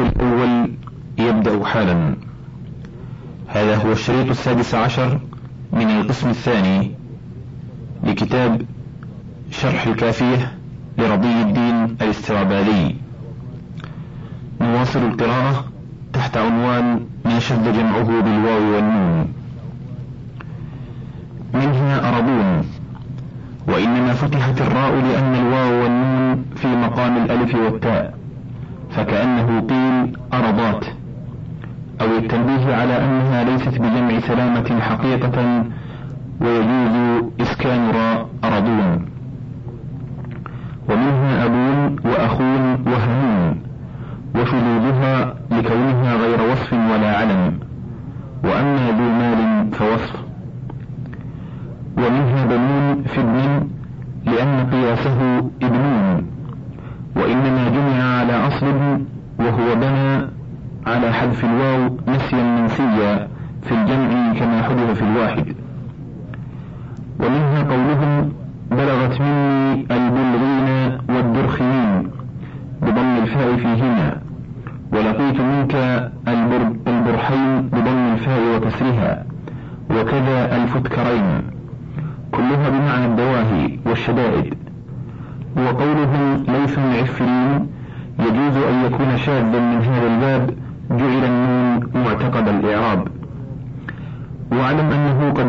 الوجه الأول يبدأ حالا. هذا هو الشريط السادس عشر من القسم الثاني لكتاب شرح الكافية لرضي الدين الاسترابادي نواصل القراءة تحت عنوان ما شد جمعه بالواو والنون. منها أرضون. وإنما فتحت الراء لأن الواو والنون في مقام الألف والتاء. فكأنه قيل أرضات. أو التنبيه على أنها ليست بجمع سلامة حقيقة ويجوز إسكان راء أرضون. ومنها أبون وأخون وهنون وشذوذها لكونها غير وصف ولا علم. وأما ذو مال فوصف. ومنها بنون في ابن لأن قياسه ابنون وإنما جمع على أصل وهو بنى على حذف الواو نسيا منسيا في الجمع كما حذف في الواحد. ومنها قولهم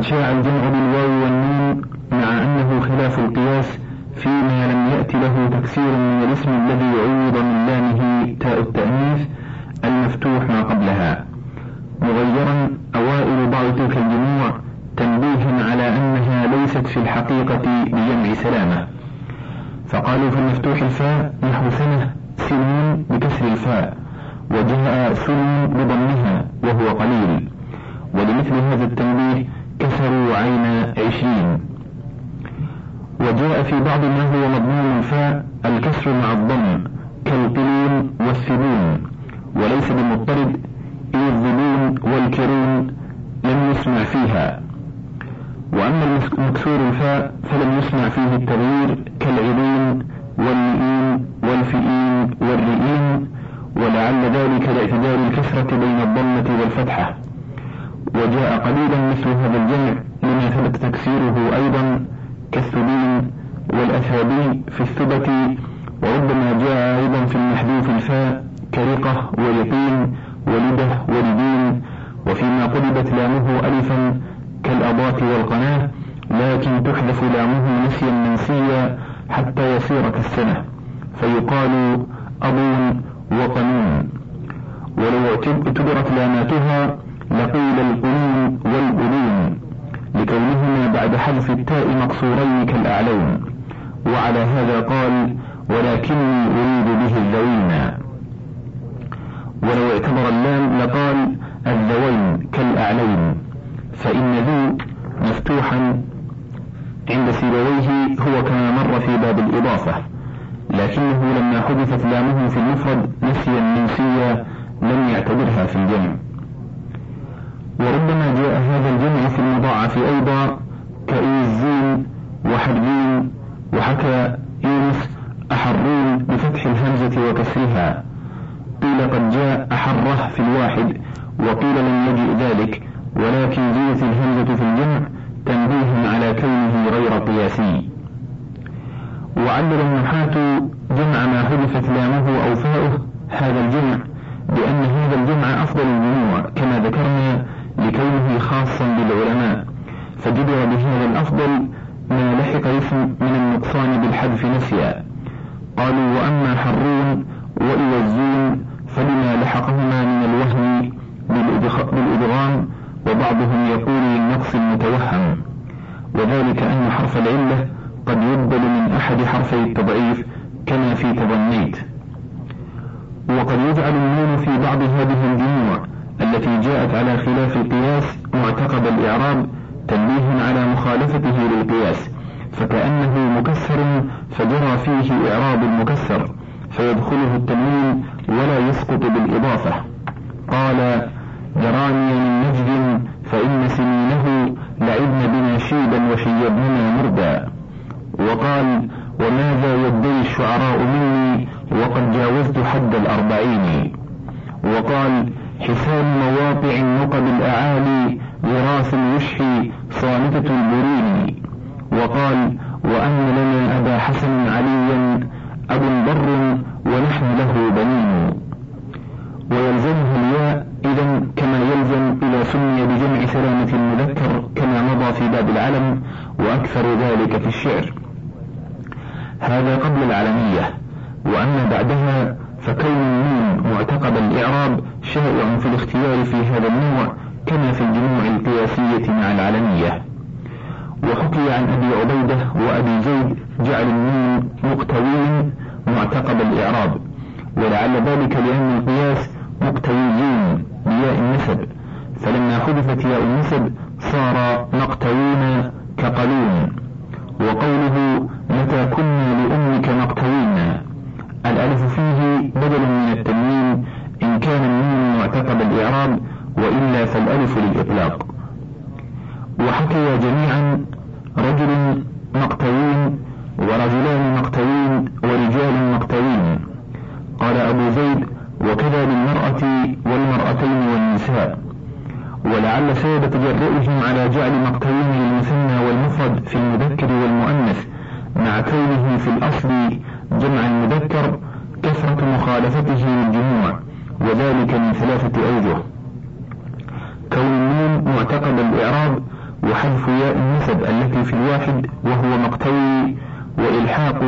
شاع الجمع بالواو والنون مع أنه خلاف القياس فيما لم يأت له تكسير من الاسم الذي عوض من لامه تاء التأنيث المفتوح ما قبلها. مغيرا أوائل بعض تلك الجموع تنبيها على أنها ليست في الحقيقة بجمع سلامة. فقالوا في المفتوح الفاء نحو سنة سنون بكسر الفاء وجاء سن بضمها وهو قليل. ولمثل هذا التنبيه كسروا عين عشرين وجاء في بعض ما هو مضمون الفاء الكسر مع الضم كالقلون والثبون وليس بمضطرد إذ الظلون والكرون لم يسمع فيها. وأما مكسور الفاء فلم يسمع فيه التغيير كالعلين واللئين والفئين والرئين ولعل ذلك لاعتدال الكسرة بين الضمة والفتحة. وجاء قليلا مثل هذا الجمع لما ثبت تكسيره أيضا كالثبين والأثابي في الثبت وربما جاء أيضا في المحذوف الفاء كرقة ويقين ولدة ولدين وفيما قلبت لامه ألفا كالأضاة والقناة لكن تحذف لامه نسيا منسيا حتى يصير كالسنة فيقال أبون وقنون. ولو اعتبرت لاماتها لقيل القنون والقنون لكونهما بعد حذف التاء مقصورين كالأعلون وعلى هذا قال ولكني أريد به الذوين. ولو اعتبر اللام لقال الذوين كالأعلين. فإن ذو مفتوحا عند سيبويه هو كما مر في باب الإضافة. لكنه لما حدثت لامه في المفرد نسيا منسيا لم يعتبرها في الجمع. وربما جاء هذا الجمع في المضاعف أيضا كإيزين وحربين وحكى يونس أحرون بفتح الهمزة وكسرها. قيل قد جاء أحره في الواحد وقيل لم يجئ ذلك ولكن زيدت الهمزة في الجمع تنبيها على كونه غير قياسي. وعلل النحاة جمع ما حذفت لامه أو فاؤه هذا الجمع بأن هذا الجمع أفضل الجموع كما ذكرنا لكونه خاصا بالعلماء فجبر بهذا الأفضل ما لحق اسم من النقصان بالحذف نسيا قالوا وأما حرون وإوزون فلما لحقهما من الوهم بالإدغام وبعضهم يقول للنقص المتوهم. وذلك أن حرف العلة قد يبدل من أحد حرفي التضعيف كما في تضنيت وقد يجعل النون في بعض هذه الجموع التي جاءت على خلاف القياس معتقد الإعراب تنبيها على مخالفته للقياس فكأنه مكسر فجرى فيه إعراب المكسر فيدخله التنوين ولا يسقط بالإضافة. قال جراني من نجد فإن سنينه لعبن بنا شيبا وشيبننا مردا. وقال وماذا يدعي الشعراء مني وقد جاوزت حد الأربعين؟ وقال حسان مواقع النقب الأعالي غراس الوشح صامتة البرين وقال وأن لنا أبا حسن عليا أب بر ونحن له بنين. ويلزمه الياء إذا كما يلزم إذا سمي بجمع سلامة المذكر كما مضى في باب العلم وأكثر ذلك في الشعر. هذا قبل العلمية وأما بعدها فكون النون معتقد الإعراب شائع في الاختيار في هذا النوع كما في الجموع القياسية مع العلمية وحكي عن أبي عبيدة وأبي زيد معتقد الإعراب وحذف ياء النسب التي في الواحد وهو مقتوي وإلحاق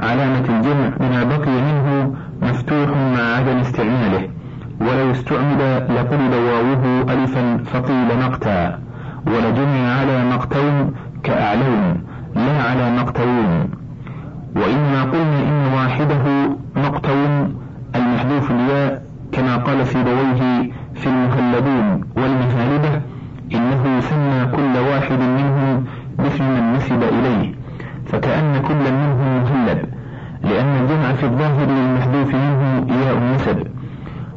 علامة الجمع بما بقي منه مفتوح مع عدم استعماله. ولو استعمل لقلب واوه ألفا فقيل مقتا. ولجمع على مقتون كأعلون لا على مقتون وإنما قلنا إن واحدة مقتون المحذوف الياء كما قال سيبويه في المهلبون والمهالبة إنه يسمى كل واحد منهم باسم من نسب إليه فكأن كل منهم مهلب لأن الجمع في الظاهر للمحذوف منه ياء النسب.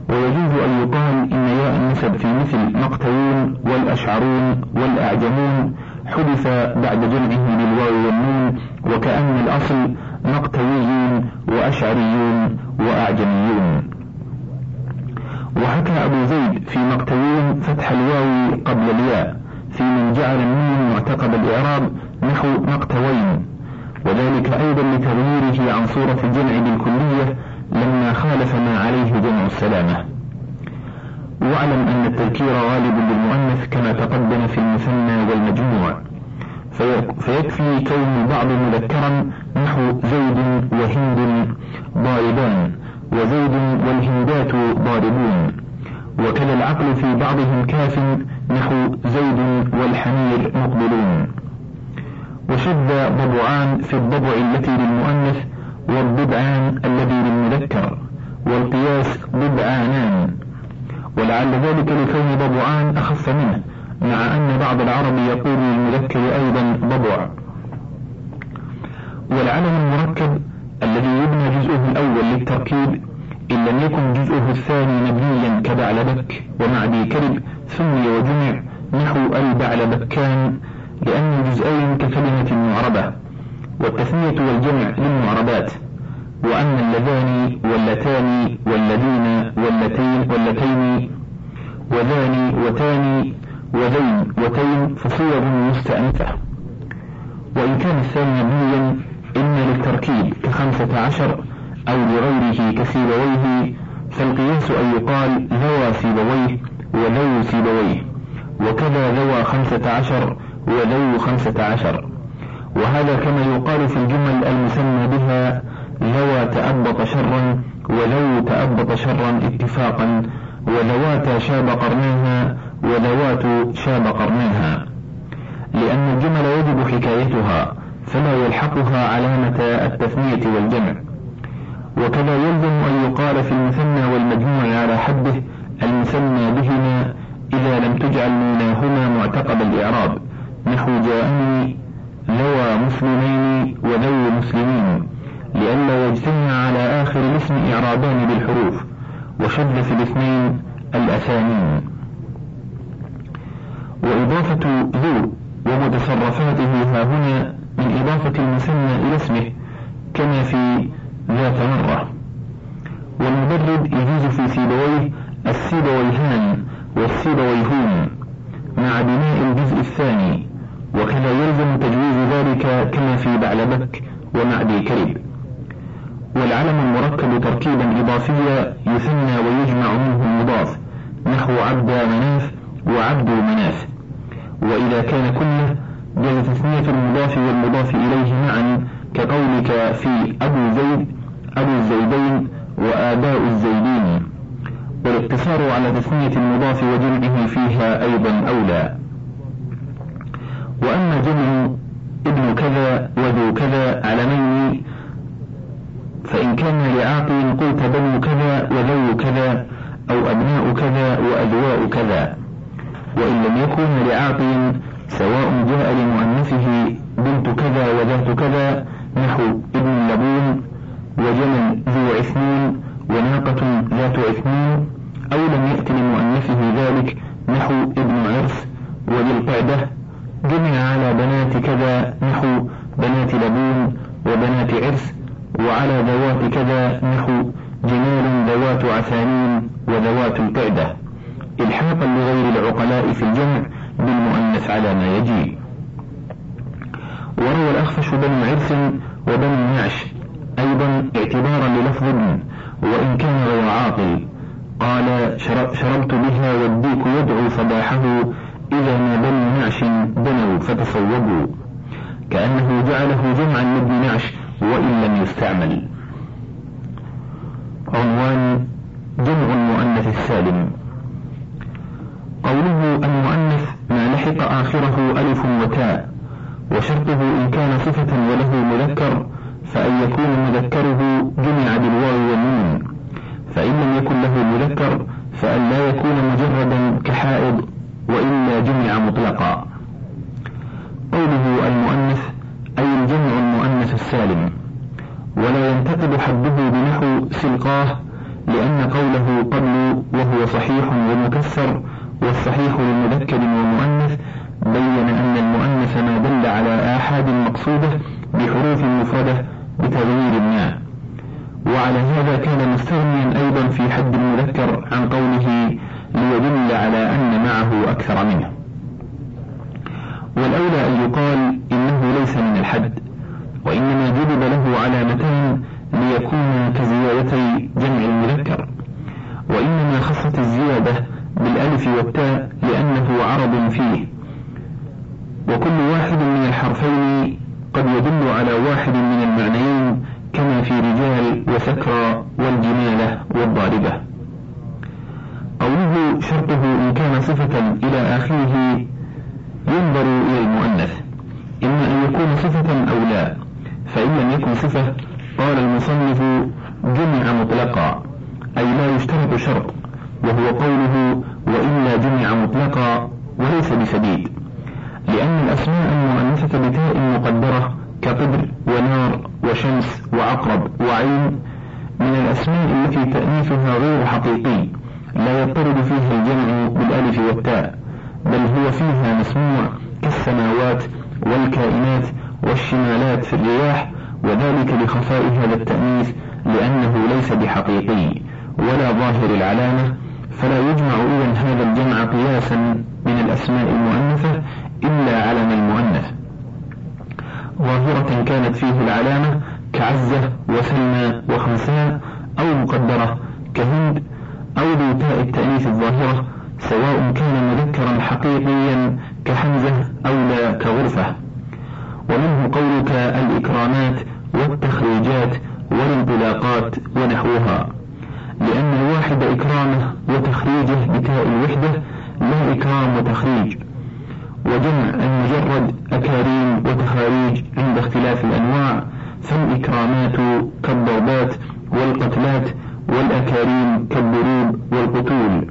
ويجوز أن يقال إن ياء النسب في مثل مقتوون والأشعرون والأعجمون حدث بعد جمعه بالواو والنون وكأن الأصل مقتويون وأشعريون وأعجميون. وحكى أبو زيد في مقتوين فتح الواو قبل الياء في من جعل النون معتقد الإعراب نحو مقتوين. وذلك أيضا لتغييره عن صورة الجمع بالكلية لما خالف ما عليه جمع السلامة. واعلم أن التذكير غالب للمؤنث كما تقدم في المثنى والمجموع. فيكفي كون البعض مذكرا نحو زيد وهند ضاربان وزيد والهندات ضاربون. وكذا العقل في بعضهم كاف نحو زيد والحمير مقبلون. وشد ضبعان في الضبع التي للمؤنث والضبعان الذي للمذكر والقياس ضبعانان. ولعل ذلك لكون ضبعان أخف منه مع أن بعض العرب يقول للمذكر أيضا ضبع. والعلم المركب الذي يبنى جزءه الأول للتركيب إن لم يكن جزءه الثاني مبنيا كبعلبك ومعدي كلب سمي وجمع نحو البعلبكان لأن الجزئين ككلمة معربة والتثنية والجمع للمعربات وأن اللذان واللتان والذين واللتين واللتين وذان وتاني وذين وتين فصور مستأنفة. وإن كان الثاني مبنيا إما للتركيب كخمسة عشر أو لغيره كسيبويه فالقياس أن يقال ذوى سيبويه وذو سيبويه وكذا ذوى خمسة عشر وذو خمسة عشر. وهذا كما يقال في الجمل المسمى بها ذوى تأبط شرا وذو تأبط شرا اتفاقا وذوات شاب قرنيها وذوات شاب قرنيها لأن الجمل يجب حكايتها فلا يلحقها علامة التثنية والجمع. وكذا يلزم أن يقال في المثنى والمجموع على حده المثنى بهما إذا لم تجعل نوناهما معتقد الإعراب نحو جاءني ذوى مسلمين وذو مسلمين لئلا يجتمع على آخر الاسم إعرابان بالحروف وشد في الاثنين الأسانين. وإضافة ذو ومتصرفاته ها هنا من إضافة المثنى إلى اسمه كما في ذات مرة. والمبرد يجوز في سيبويه السيبويهان والسيبويهون مع بناء الجزء الثاني وكذا يلزم تجويز ذلك كما في بعلبك ومعدي كرب. والعلم المركب تركيبا إضافيا يثنى ويجمع منه المضاف نحو عبد مناف وعبد مناف. وإذا كان كله جاز تثنية المضاف والمضاف إليه معا كقولك في أبو زيد أبو الزيدين وآباء الزيدين والاقتصار على تثنية المضاف وجمعه فيها أيضا أولى. وأما جمع ابن كذا وذو كذا علمين فإن كان لعاقل قلت بنو كذا وذو كذا أو أبناء كذا وأذواء كذا. وإن لم يكن لعاقل سواء جاء لمؤنثه بنت كذا وذات كذا نحو ابن لبون وجمل ذو عثمين وناقة ذات عثمين أو لم يأت لمؤنثه ذلك نحو ابن عرس وذي القعدة جمع على بنات كذا نحو بنات لبون وبنات عرس وعلى ذوات كذا نحو جمال ذوات عثامين وذوات القعدة إلحاقا لغير العقلاء في الجمع بالمؤنث على ما يجي. وروى الأخفش بن عرس وبن نعش أيضا اعتبارا للفظ وإن كان غير عاقل. قال شربت بها والديك يدعو صباحه إذا ما بني نعش بنوا فتصوبوا كأنه جعله جمعا لابن نعش وإن لم يستعمل. عنوان جمع المؤنث السالم. قوله المؤنث ما لحق آخره ألف وتاء وشرطه إن كان صفة وله مذكر فأن يكون مذكره جمع بالواو والنون. فإن لم يكن له مذكر فأن لا يكون مجردا كحائض وإلا جمع مطلقا. قوله المؤنث أي الجمع المؤنث السالم. ولا ينتقد حده بنحو سلقاه لأن قوله قبل وهو صحيح ومكسر والصحيح لمذكر ومؤنث بين أن المؤنث ما دل على آحاد مقصودة بحروف مفردة بتغيير ما. وعلى هذا كان مستغنيا أيضا في حد المذكر عن قوله ليدل على أن معه أكثر منه. والأولى أن يقال إنه ليس من الحد وإنما جلب له علامتان ليكون كزيادتي جمع المذكر. وإنما خصت الزيادة بالألف والتاء لأنه عرض فيه. وكل واحد من الحرفين قد يدل على واحد من المعنيين كما في رجال وسكرى والجمالة والضاربة. قوله شرطه إن كان صفة إلى آخره ينظر إلى المؤنث. إما أن يكون صفة أو لا فإن لم يكن صفة قال المصنف جمع مطلقا أي لا يشترط شرط وهو قوله وإلا جمع مطلقا وليس بشديد. لأن الأسماء المؤنثة بتاء مقدرة كقدر ونار وشمس وعقرب وعين من الأسماء التي تأنيثها غير حقيقي لا يضطرد فيها الجمع بالألف والتاء بل هو فيها مسموع كالسماوات والكائنات والشمالات في الرياح وذلك لخفاء هذا التأنيث لأنه ليس بحقيقي ولا ظاهر العلامة فلا يجمع إذا هذا الجمع قياسا من الأسماء المؤنثة إلا علم المؤنث. ظاهرة كانت فيه العلامة كعزة وسلمى وخنساء أو مقدرة كهند أو ذو تاء التأنيث الظاهرة سواء كان مذكرا حقيقيا كحمزة أو لا كغرفة. ومنه قولك الإكرامات والتخريجات والانطلاقات ونحوها. لأن الواحد إكرامه وتخريجه بتاء الوحدة لا إكرام وتخريج. وجمع المجرد أكاريم وتخاريج عند اختلاف الأنواع فالإكرامات كالضربات والقتلات والأكاريم كالضروب والقتول.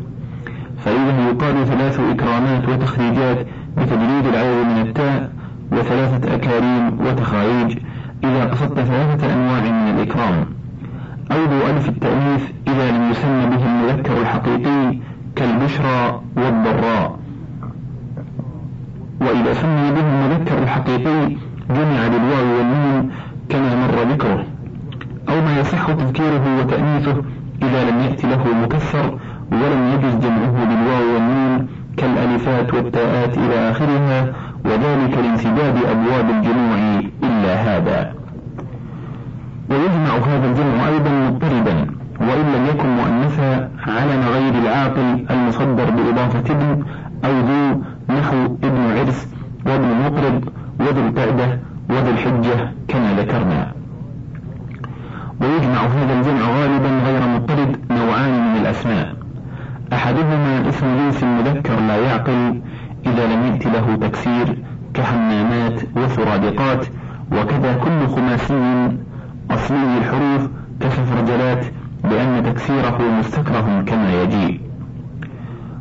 فإذا يقال ثلاث إكرامات وتخريجات بتجريد العدد من التاء وثلاثة أكاريم وتخاريج إذا قصدت ثلاثة أنواع من الإكرام. أو ذو ألف التأنيث إذا لم يسمى به المذكر الحقيقي كالبشرى والضراء. وإذا سمي به المذكر الحقيقي جمع بالواو والنون كما مر ذكره أو ما يصح تذكيره وتأنيثه إذا لم يأتي له مكسر ولم يجز جمعه بالواو والنون كالألفات والتاءات إلى آخرها وذلك لانسداد أبواب الجموع إلا هذا. ويجمع هذا الجمع أيضا مضطربا وإن لم يكن مؤنثا علم غير العاقل المصدر بإضافة ابن أو ذو نحو ابن عرس وابن مقرب وذو القعدة وذو الحجة كما ذكرنا. ويجمع هذا الجمع غالبا غير مضطرد نوعان من الأسماء. أحدهما اسم جنس مذكر لا يعقل إذا لم يأت له تكسير كحمامات وسرادقات وكذا كل خماسي أصلي الحروف كسفرجلات لأن تكسيره مستكره كما يجيء.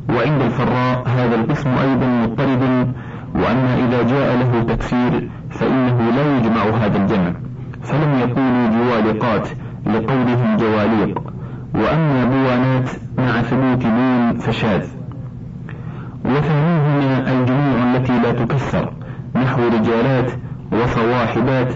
وعند الفراء هذا القسم أيضا مضطرد وأما إذا جاء له تكسير فإنه لا يجمع هذا الجمع. فلم يكونوا جوالقات لقولهم جواليق. وأما بوانات مع ثبوت نون فشاذ. وثانيهما الجموع التي لا تكسر نحو رجالات وصواحبات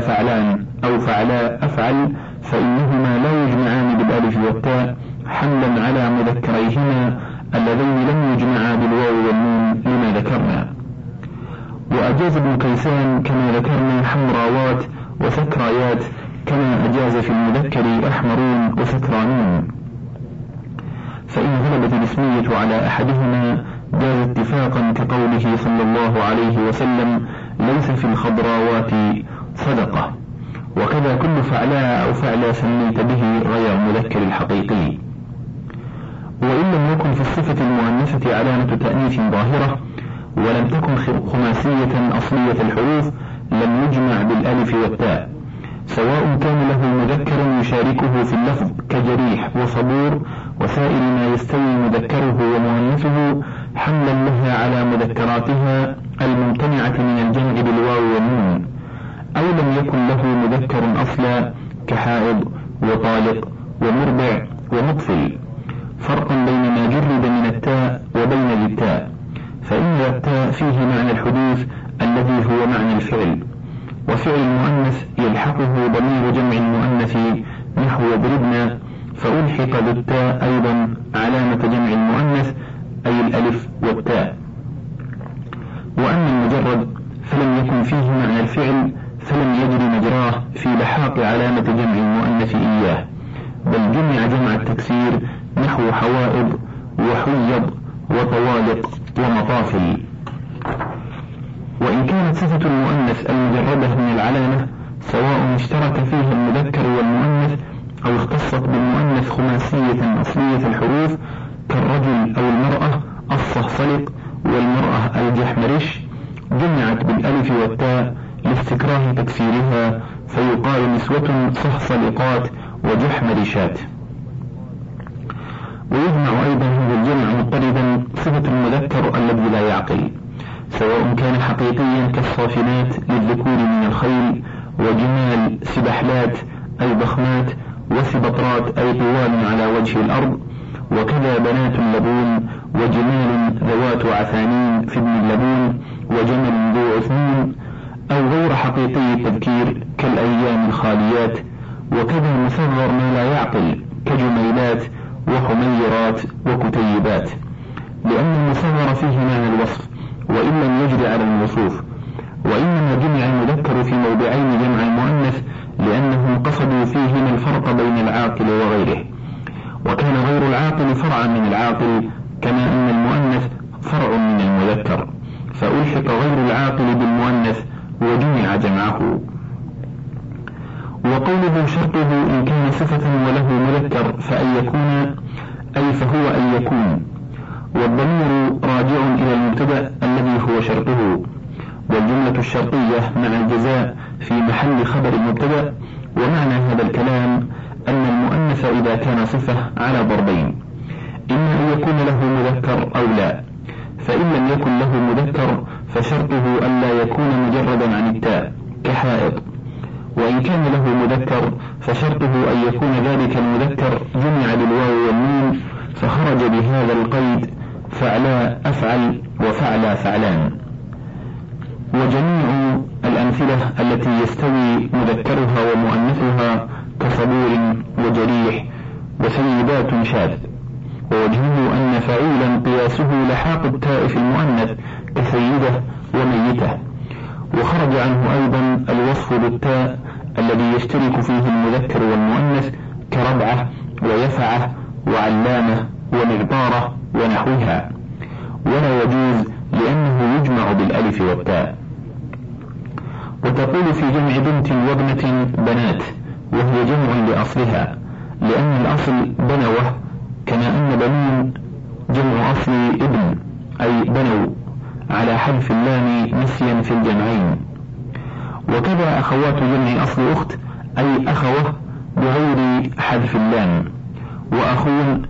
فعلان أو فعلا أفعل فإنهما لا يجمعان بالألف والتاء حملا على مذكريهما اللذين لم يجمعا بالواو والنون لما ذكرنا. وأجاز ابن كيسان كما ذكرنا حمراوات وسكرايات كما أجاز في المذكر أحمرون وسكرانون. فإن غلبت الاسمية على أحدهما جاز اتفاقا كقوله صلى الله عليه وسلم ليس في الخضراوات صدقة. وكذا كل فعلاء أو فعلا سميت به غير المذكر الحقيقي. وإن لم يكن في الصفة المؤنثة علامة تأنيث ظاهرة ولم تكن خماسية أصلية الحروف لم يجمع بالألف والتاء. سواء كان له مذكر يشاركه في اللفظ كجريح وصبور وسائر ما يستوي مذكره ومؤنثه حملا لها على مذكراتها الممتنعة من الجمع بالواو والنون. أو لم يكن له مذكر أصلا كحائض وطالق ومربع ومطفل. فرقا بين ما جرد من التاء وبين التاء. فإن التاء فيه معنى الحدوث الذي هو معنى الفعل. وفعل المؤنث يلحقه ضمير جمع المؤنث نحو يضربن فألحق بالتاء أيضا علامة جمع المؤنث أي الألف والتاء. وأما المجرد فلم يكن فيه معنى الفعل في لحاق علامة جمع المؤنث إياه بل جمع جمع التكسير نحو حوائض وحيض وطوالق ومطافل. وإن كانت صفة المؤنث المجردة من العلامة سواء اشترك فيها المذكر والمؤنث أو اختصت بالمؤنث خماسية أصلية الحروف كالرجل أو المرأة الصهصلق والمرأة الجحمرش جمعت بالألف والتاء لاستكراه تكسيرها فيقال نسوة صهصلقات وجحمرشات ويجمع أيضا هذا الجمع مضطردا صفة المذكر الذي لا يعقل سواء كان حقيقيا كالصافنات للذكور من الخيل وجمال سبحلات أي ضخمات وسبطرات أي طوال على وجه الأرض وكذا بنات اللبون وجمال ذوات عثانين في ابن اللبون وجمل ذو عثمين أو غير حقيقي التذكير كالأيام الخاليات وكذا مصغر ما لا يعقل كجميلات وحميرات وكتيبات. لأن المصغر فيه معنى الوصف وإن لم يجري على الوصوف وإنما جمع المذكر في موضعين جمع المؤنث لأنهم قصدوا فيهما الفرق بين العاقل وغيره. وكان غير العاقل فرعا من العاقل كما أن المؤنث فرع من المذكر. فألحق غير العاقل بالمؤنث وجمع جمعه. وقوله شرطه إن كان صفة وله مذكر فأن يكون أي فهو أن يكون. والضمير راجع إلى المبتدأ الذي هو شرطه. والجملة الشرطية مع الجزاء في محل خبر المبتدأ. ومعنى هذا الكلام أن المؤنث إذا كان صفة على ضربين. إما أن يكون له مذكر أو لا. فإن لم يكن فشرطه ألا يكون مجردا عن التاء كحائط. وإن كان له مذكر فشرطه أن يكون ذلك المذكر جمع بالواو والنون فخرج بهذا القيد فعلا أفعل وفعلا فعلان. وجميع الأمثلة التي يستوي مذكرها ومؤنثها كصبور وجريح وسيدات شاذ. ووجهه أن فعيلا قياسه لحاق التاء في المؤنث كسيدة وميتة. وخرج عنه أيضا الوصف بالتاء الذي يشترك فيه المذكر والمؤنث كربعة ويفعة وعلامة ومغبارة ونحوها. ولا يجوز لأنه يجمع بالألف والتاء. وتقول في جمع بنت وابنة بنات وهي جمع لأصلها لأن الأصل بنوة كما أن بنين جمع أصل ابن أي بنوا على حذف اللام نسيا في الجمعين. وكذا أخوات جمع أصل أخت أي أخوة بغير حذف اللام. وأخون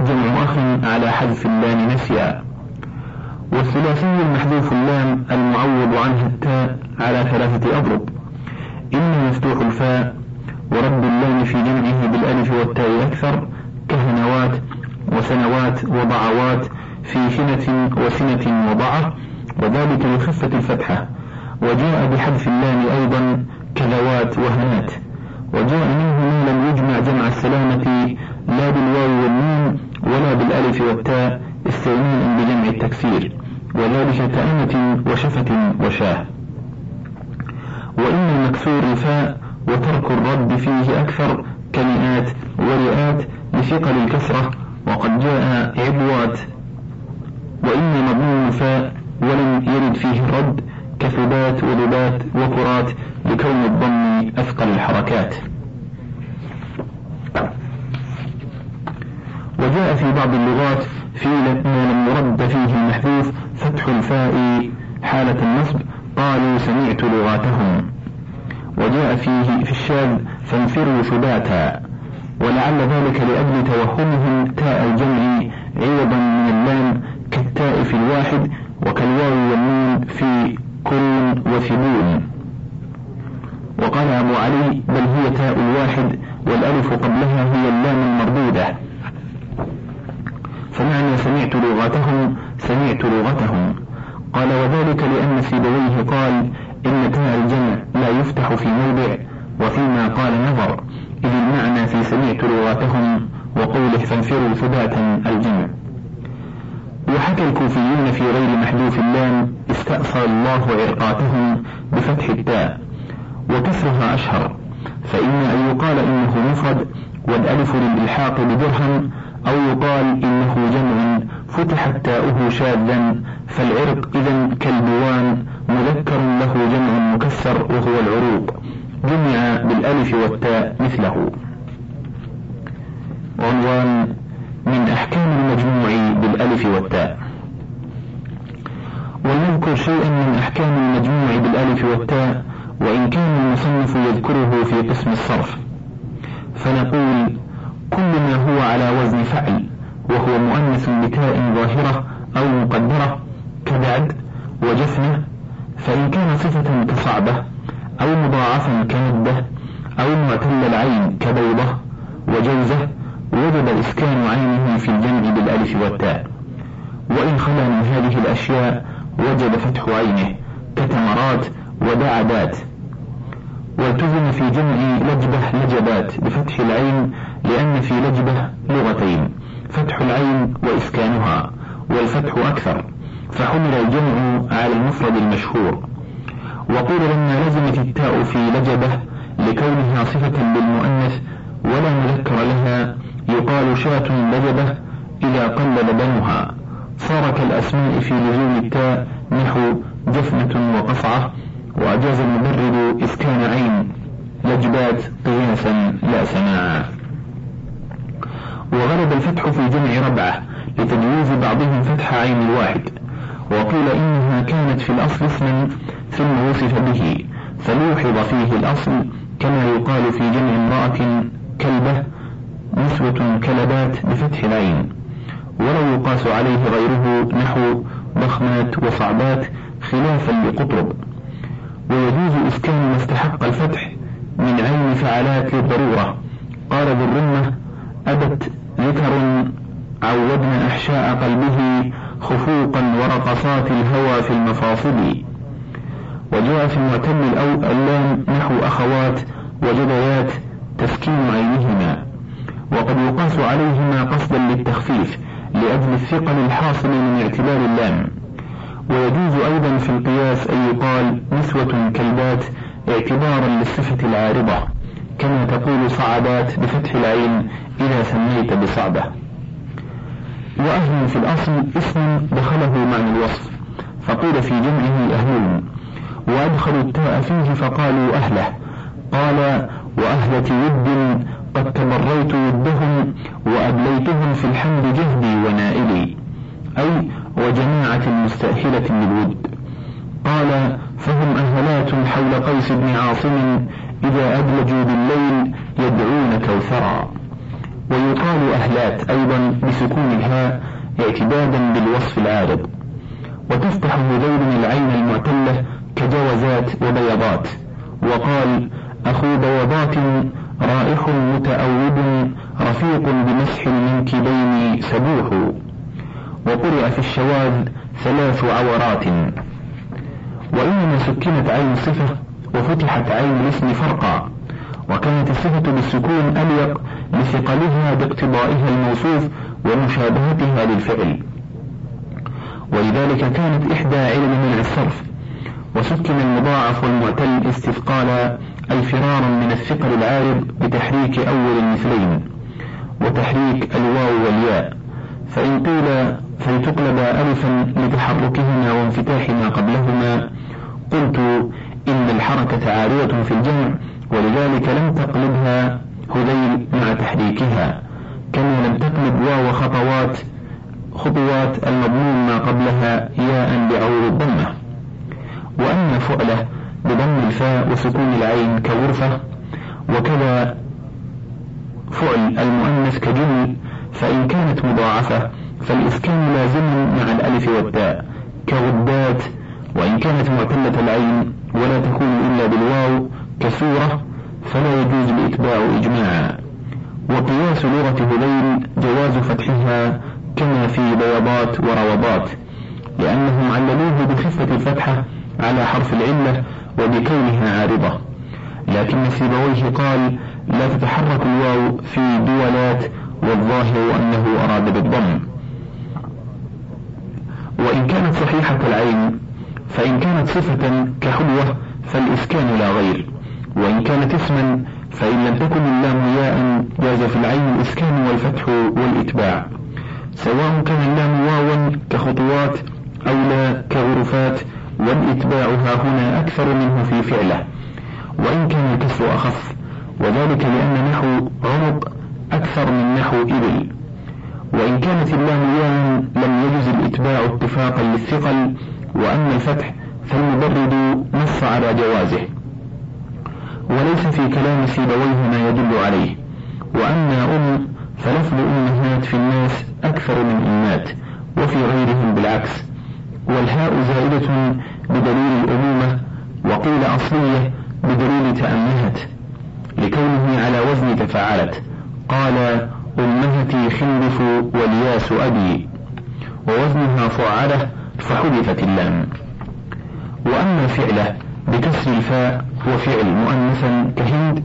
جمع أخ على حذف اللام نسيا. والثلاثي المحذوف اللام المعوض عنه التاء على ثلاثة أضرب. إما مفتوح الفاء ورد اللام في جمعه بالألف والتاء أكثر كهنوات وسنوات وضعوات في شنة وسنة وضعة وذلك لخفة الفتحة. وجاء بحذف اللام أيضا كذوات وهنات. وجاء منه ما لم يجمع جمع السلامة لا بالواو والنون ولا بالألف والتاء استغناء بجمع التكسير. وذلك كأمة وشفة وشاة. وإن المكسور الفاء وترك الرد فيه أكثر كمئات ورئات لثقل الكسرة وقد جاء عبوات وإن مضمون الفاء ولم يرد فيه الرد كثبات وذبات وكرات لكون الضم أثقل الحركات. وجاء في بعض اللغات في ما لم يرد فيه المحذوف فتح الفاء حالة النصب قالوا سمعت لغاتهم. وجاء فيه في الشاذ فانفروا ثباتا ولعل ذلك لأجل توهمهم تاء الجمع عوضا من اللام كالتاء في الواحد وكالواو والنون في كل وثبون وقال أبو علي بل هي تاء الواحد والألف قبلها هي اللام المردودة. فمعنى سمعت لغتهم سمعت لغتهم. قال وذلك لأن سيبويه قال إن تاء الجمع لا يفتح في موضع وفيما قال نظر. إذ المعنى في سمعت لغاتهم وقوله فانفروا ثباتا الجمع. وحكى الكوفيون في غير محذوف اللام استأصل الله عرقاتهم بفتح التاء وكسرها أشهر فإما أن يقال إنه مفرد والألف للإلحاق بدرهم أو يقال إنه جمع فتحت تاؤه شاذا فالعرق إذا كالبوان مذكر له جمع مكسر وهو العروق جمع بالألف والتاء مثله. عنوان من أحكام المجموع بالألف والتاء. ولنذكر شيئا من أحكام المجموع بالألف والتاء وإن كان المصنف يذكره في قسم الصرف. فنقول كل ما هو على وزن فعل وهو مؤنث بتاء ظاهرة أو مقدرة كبعد وجفنة فإن كان صفة كصعبة أو مضاعفا كمدة أو معتل العين كبيضة وجوزة وجب إسكان عينه في الجمع بالألف والتاء. وإن خلا من هذه الأشياء وجب فتح عينه كتمرات ودعدات والتزم في جمع لجبة لجبات بفتح العين لأن في لجبة لغتين فتح العين وإسكانها والفتح أكثر. فحمل الجمع على المفرد المشهور. وقيل لما لزمت التاء في لجبة لكونها صفة بالمؤنث ولا مذكر لها يقال شاة لجبة إذا قل لبنها صار كالأسماء في لزوم التاء نحو جفنة وقصعة وأجاز المبرد إسكان عين. لجبات قياسا لا سماعا وغلب الفتح في جمع ربعة لتجويز بعضهم فتح عين الواحد. وقيل إنها كانت في الأصل اسما ثم وصف به فلوحظ فيه الأصل كما يقال في جمع امرأة كلبة نسوة كلبات بفتح العين ولو يقاس عليه غيره نحو ضخمات وصعبات خلافا لقطرب. ويجوز إسكان ما استحق الفتح من عين فعلات للضرورة قال ذو الرمة أبت ذكر عودنا أحشاء قلبه خفوقا ورقصات الهوى في المفاصل. وجاء في المعتم اللام نحو أخوات وجديات تسكين عينهما. وقد يقاس عليهما قصدا للتخفيف لأجل الثقل الحاصل من اعتبار اللام. ويجوز أيضا في القياس أن يقال نسوة كلبات اعتبارا للصفة العارضة كما تقول صعبات بفتح العين إذا سميت بصعبة. وأهل في الأصل اسم دخله معنى الوصف فقيل في جمعه أهلون وأدخلوا التاء فيه فقالوا أهله قال وأهلة ود قد تبريت ودهم وأبليتهم في الحمد جهدي ونائلي. أي وجماعة مستأهلة للود. قال فهم أهلات حول قيس بن عاصم إذا أدلجوا بالليل يدعون كوثرا. ويقال أهلات أيضا بسكون الهاء اعتدادا بالوصف العارض. وتفتح هذيل العين المعتلة كجوزات وبيضات وقال أخو بيضات رائح متأوب رفيق بمسح المنكبين سبوح. وقرئ في الشواذ ثلاث عورات. وإنما سكنت عين الصفة وفتحت عين الاسم فرقا. وكانت الصفة بالسكون أليق لثقلها باقتضائها الموصوف ومشابهتها للفعل. ولذلك كانت إحدى علم منع الصرف. وسكن المضاعف والمعتل استثقالا أي فرارا من الثقل العارض بتحريك أول المثلين وتحريك الواو والياء. فإن قيل فلتقلب ألفا لتحركهما وانفتاح ما قبلهما قلت إن الحركة عارية في الجمع ولذلك لم تقلبها هذيل مع تحريكها. كما لم تقلب واو خطوات خطوات المضمون ما قبلها ياء بعور الضمة. وأما فعلة بضم الفاء وسكون العين كغرفة وكذا فعل المؤنث كجمل فإن كانت مضاعفة فالإسكان لازم مع الألف والتاء كغدات وإن كانت معتلة العين ولا تكون إلا بالواو كسورة فلا يجوز الإتباع إجماعا. وقياس لغة هذيل جواز فتحها كما في بيضات وروضات لأنهم عللوه بخفة الفتحة على حرف العلة وبكونها عارضة. لكن سيبويه قال لا تتحرك الواو في دولات والظاهر أنه أراد بالضم. وإن كانت صحيحة العين فإن كانت صفة كحلوة فالإسكان لا غير. وإن كانت اسما فإن لم تكن اللام ياء جاز في العين الإسكان والفتح والإتباع. سواء كان اللام واوا كخطوات أو لا كغرفات والإتباع ها هنا أكثر منه في فعله وإن كان الكسر أخف وذلك لأن نحو عنق أكثر من نحو إبل. وإن كانت اللام ياء لم يجز الإتباع اتفاقا للثقل وأما الفتح فالمبرد نص على جوازه. وليس في كلام سيبويه ما يدل عليه. وأما أم فلفظ أمهات في الناس أكثر من أمات وفي غيرهم بالعكس. والهاء زائدة بدليل الأمومة وقيل أصلية بدليل تأمهت لكونه على وزن تفاعلت. قال أمهتي خلف والياس أبي. ووزنها فعلة فحذفت اللام. وأما فعلة بكسر الفاء وفعل مؤنثا كهند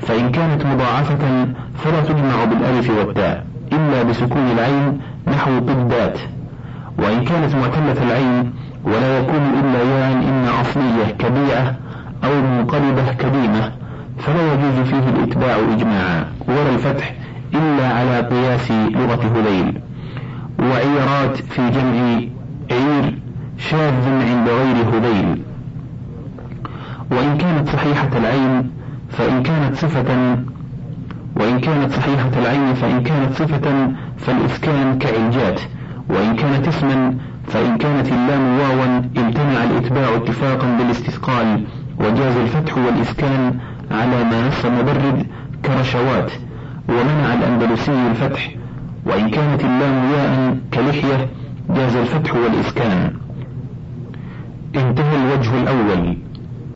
فإن كانت مضاعفة فلا تجمع بالألف والتاء إلا بسكون العين نحو قدات وإن كانت معتلة العين ولا يكون إلا ياء إما أصلية كبيعة أو منقلبة كديمة فلا يجوز فيه الإتباع إجماعا. ولا الفتح إلا على قياس لغة هذيل. وعيرات في جمع عير شاذ عند غير هذيل. وإن كانت صحيحة العين فإن كانت صفة وإن كانت صحيحة العين فإن كانت صفة فالإسكان كعلجات. وإن كانت اسما فإن كانت اللام واوا امتنع الإتباع اتفاقا بالاستثقال وجاز الفتح والإسكان على ما نص مبرد كرشوات ومنع الأندلسي الفتح وإن كانت اللام ياء كلحية جاز الفتح والإسكان. انتهى الوجه الأول.